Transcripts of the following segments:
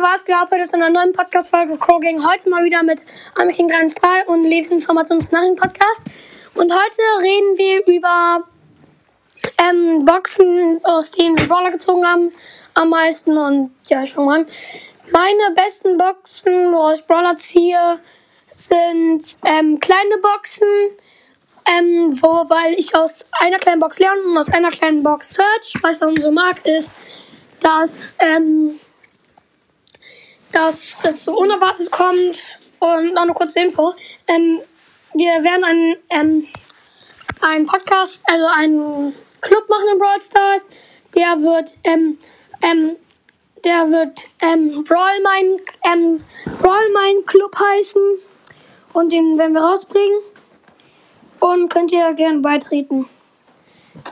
geht ab heute zu einer neuen Podcast-Folge Crow Gang. Heute mal wieder mit Amiking 313 und Lebensinformationsnachrichten-Podcast. Und heute reden wir über ähm, Boxen, aus denen wir Brawler gezogen haben am meisten. Und ja, ich fange mal an. Meine besten Boxen, woraus ich Brawler ziehe, sind ähm, kleine Boxen, ähm, wo, weil ich aus einer kleinen Box Leon und aus einer kleinen Box Search, was ich dann so mag, ist, dass, ähm, dass es so unerwartet kommt. Und noch eine kurze Info. Ähm, wir werden einen, ähm, einen Podcast, also einen Club machen in Brawl Stars. Der wird, ähm, ähm, der wird ähm, Brawl Mine, ähm, Brawl Mine Club heißen. Und den werden wir rausbringen. Und könnt ihr gerne beitreten.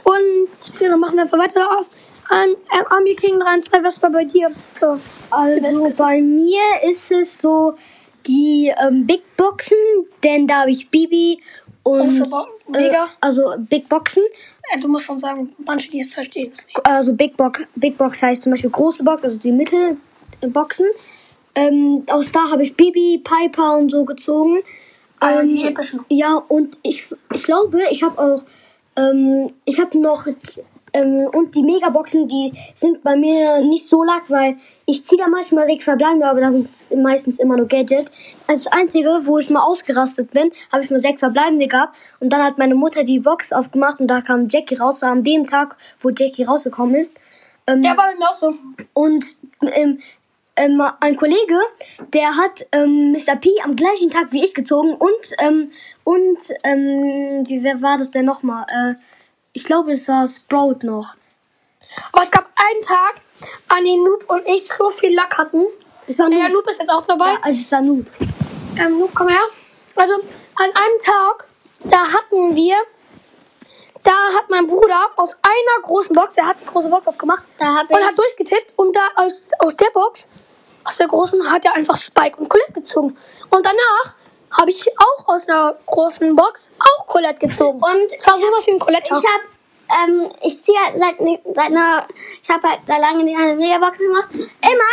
Und ja, dann machen wir einfach weiter. An, Army King 3 2, was war bei dir? So, Also bei mir ist es so die ähm, Big Boxen, denn da habe ich Bibi und? Äh, also Big Boxen, du musst schon sagen, manche, die es verstehen es nicht. also Big Box, Big Box heißt zum Beispiel große Box, also die Mittelboxen. Ähm, aus da habe ich Bibi, Piper und so gezogen. Ähm, die epischen. Ja, und ich, ich glaube, ich habe auch, ähm, ich habe noch, ähm, und die Megaboxen, die sind bei mir nicht so lag, weil ich ziehe da manchmal sechs verbleibende, aber da sind meistens immer nur Gadget. Also das Einzige, wo ich mal ausgerastet bin, habe ich mal sechs verbleibende gehabt und dann hat meine Mutter die Box aufgemacht und da kam Jackie raus, an dem Tag, wo Jackie rausgekommen ist. Ähm, Ja, war bei mir auch so. und ähm, ähm, ein Kollege, der hat ähm, Mr. P am gleichen Tag wie ich gezogen und ähm, und ähm, wie, wer war das denn nochmal? Äh, ich glaube, es war Sprout noch. Aber es gab einen Tag, an dem Noob und ich so viel Lack hatten. Es war Ja, Noob. Noob ist jetzt auch dabei. Ja, also es war Noob. Ähm, Noob, komm her. Also, an einem Tag, da hatten wir, da hat mein Bruder aus einer großen Box, er hat die große Box aufgemacht und hat durchgetippt und da aus, aus der Box, aus der großen, hat er einfach Spike und Colette gezogen. Und danach habe ich auch aus einer großen Box auch Colette gezogen. Und es war sowas wie ein Colette. Ich hab, ähm, ich ziehe halt seit, seit einer, ich habe halt da lange nicht eine Megabox gemacht. Immer,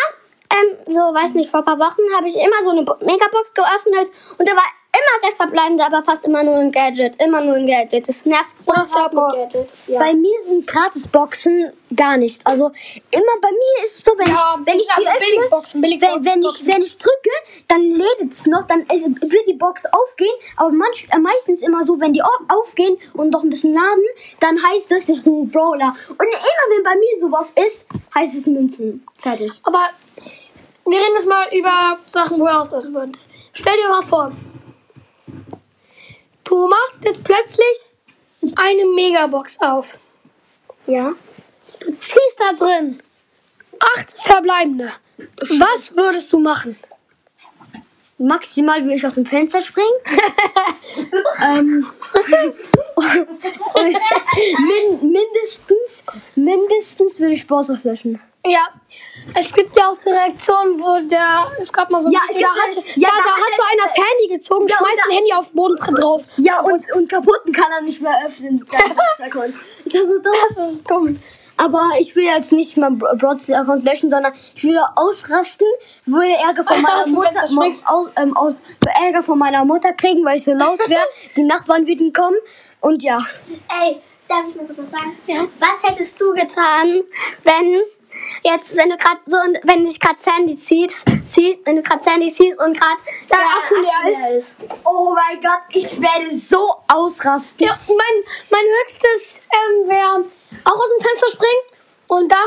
ähm, so, weiß nicht, vor ein paar Wochen habe ich immer so eine Bo- Megabox geöffnet und da war immer sechs verbleibende, aber fast immer nur ein Gadget. Immer nur ein Gadget. Das nervt so Oder hart Star Power. mit Gadget. Ja. Bei mir sind Gratisboxen gar nicht. Also immer bei mir ist es so, wenn Ja, ich wenn ich die öffne, Billigboxen, wenn, wenn ich Billigboxen. wenn ich drücke, dann lädt es noch, dann ist, wird die Box aufgehen. Aber manch, äh, meistens immer so, wenn die au- aufgehen und noch ein bisschen laden, dann heißt es, das ist ein Brawler. Und immer wenn bei mir sowas ist, heißt es Münzen. Fertig. Aber wir reden jetzt mal über Sachen, wo ihr auslassen würdet. Stell dir mal vor, du machst jetzt plötzlich eine Megabox auf. ja. Du ziehst da drin acht verbleibende. Was würdest du machen? Maximal will ich aus dem Fenster springen. ähm, und min, mindestens, mindestens würde ich Bowser löschen. Ja, es gibt ja auch so Reaktionen, wo der, es gab mal so, Ja, Video, da, hat, eine- ja, da, da da hat so einer das Handy gezogen, Ja, schmeißt ein Handy auf den Boden drauf. Ja, und, und kaputten kann er nicht mehr öffnen. Ist also das. Das ist dumm. Aber ich will jetzt nicht mein Broadcast-Account löschen, sondern ich will ausrasten, will Ärger von meiner Mutter, aus, ähm, aus, Ärger von meiner Mutter kriegen, weil ich so laut wäre. Die Nachbarn würden kommen. Und ja. Ey, darf ich mal kurz was sagen? Ja. Was hättest du getan, wenn jetzt, wenn du gerade so, wenn dich gerade Sandy ziehst, ziehst, wenn du gerade Sandy ziehst und gerade Der Akku leer ist. Oh mein Gott, ich werde so ausrasten. Ja, mein, mein höchstes ähm, wäre auch aus dem Fenster springen und dann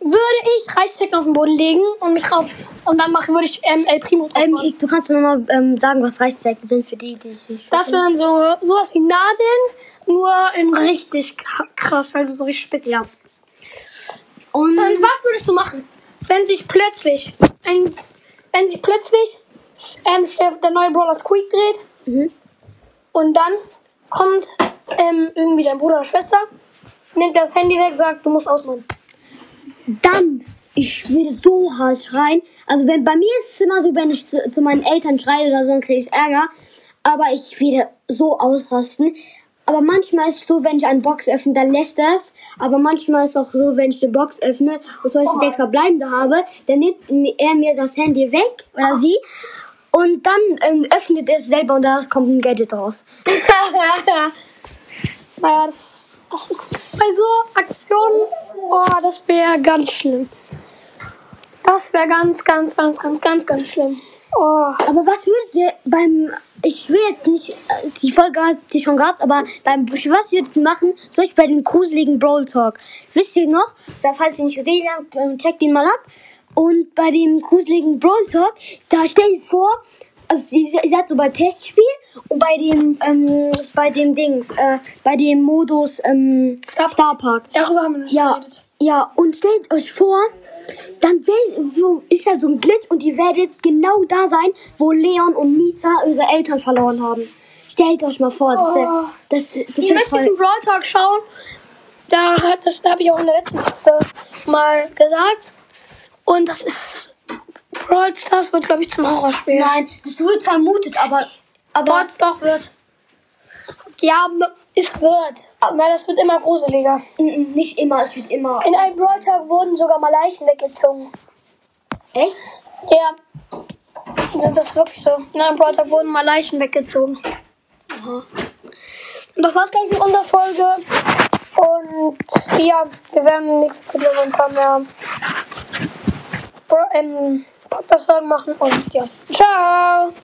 würde ich Reißzwecken auf den Boden legen und mich rauf und dann machen würde ich ähm, El Primo drauf Ähm, ich- du kannst nochmal ähm, sagen, was Reichszeiten sind für die, die sich. Das sind so sowas wie Nadeln, nur in richtig krass, also so richtig spitz. Ja. Und, Und was würdest du machen, wenn sich plötzlich ein, wenn sich plötzlich ähm, der neue Brawler Squeak dreht Mhm. und dann kommt ähm, irgendwie dein Bruder oder Schwester, nimmt das Handy weg, sagt, du musst ausmachen. dann, ich würde so hart schreien. Also wenn bei mir ist es immer so, wenn ich zu, zu meinen Eltern schreie oder so, dann kriege ich Ärger. Aber ich würde so ausrasten. Aber manchmal ist es so, wenn ich eine Box öffne, dann lässt das. Aber manchmal ist es auch so, wenn ich eine Box öffne und zum Beispiel sechs verbleibende habe, dann nimmt er mir das Handy weg oder sie und dann ähm, öffnet er es selber und da kommt ein Gadget raus. naja, das, das ist bei so Aktionen, oh, das wäre ganz schlimm. Das wäre ganz, ganz, ganz, ganz, ganz, ganz schlimm. Oh, Aber was würdet ihr beim, ich will jetzt nicht, äh, die Folge hat sie schon gehabt, aber beim, was würdet ihr machen, zum Beispiel bei dem gruseligen Brawl Talk? Wisst ihr noch, falls ihr nicht gesehen habt, ähm, checkt ihn mal ab. Und bei dem gruseligen Brawl Talk, da stellt vor, also ihr se- ihr seid so bei Testspiel und bei dem, ähm, bei dem Dings, äh, bei dem Modus, ähm, Star- Star Park. darüber haben wir nicht Ja, geredet. ja, und stellt euch vor, dann wel- so ist halt so ein Glitch und ihr werdet genau da sein, wo Leon und Nita ihre Eltern verloren haben. Stellt euch mal vor, das, Oh. das, das möchte voll. diesen Brawl Talk schauen. Da hat das, da habe ich auch in der letzten Folge mal gesagt. Und das ist Brawl Stars wird, glaube ich, zum Horrorspiel. Nein, das wird vermutet, aber, aber Trotz doch wird. Ja, es wird. Weil das wird immer gruseliger. nicht immer, es wird immer. In einem Talk wurden sogar mal Leichen weggezogen. Echt? Ja. Das ist wirklich so. In einem Talk wurden mal Leichen weggezogen. Und das war's, glaube ich, mit unserer Folge. Und ja, wir werden in nächster Zeit noch ein paar mehr ähm, Podcast-Folgen machen. Und ja, ciao!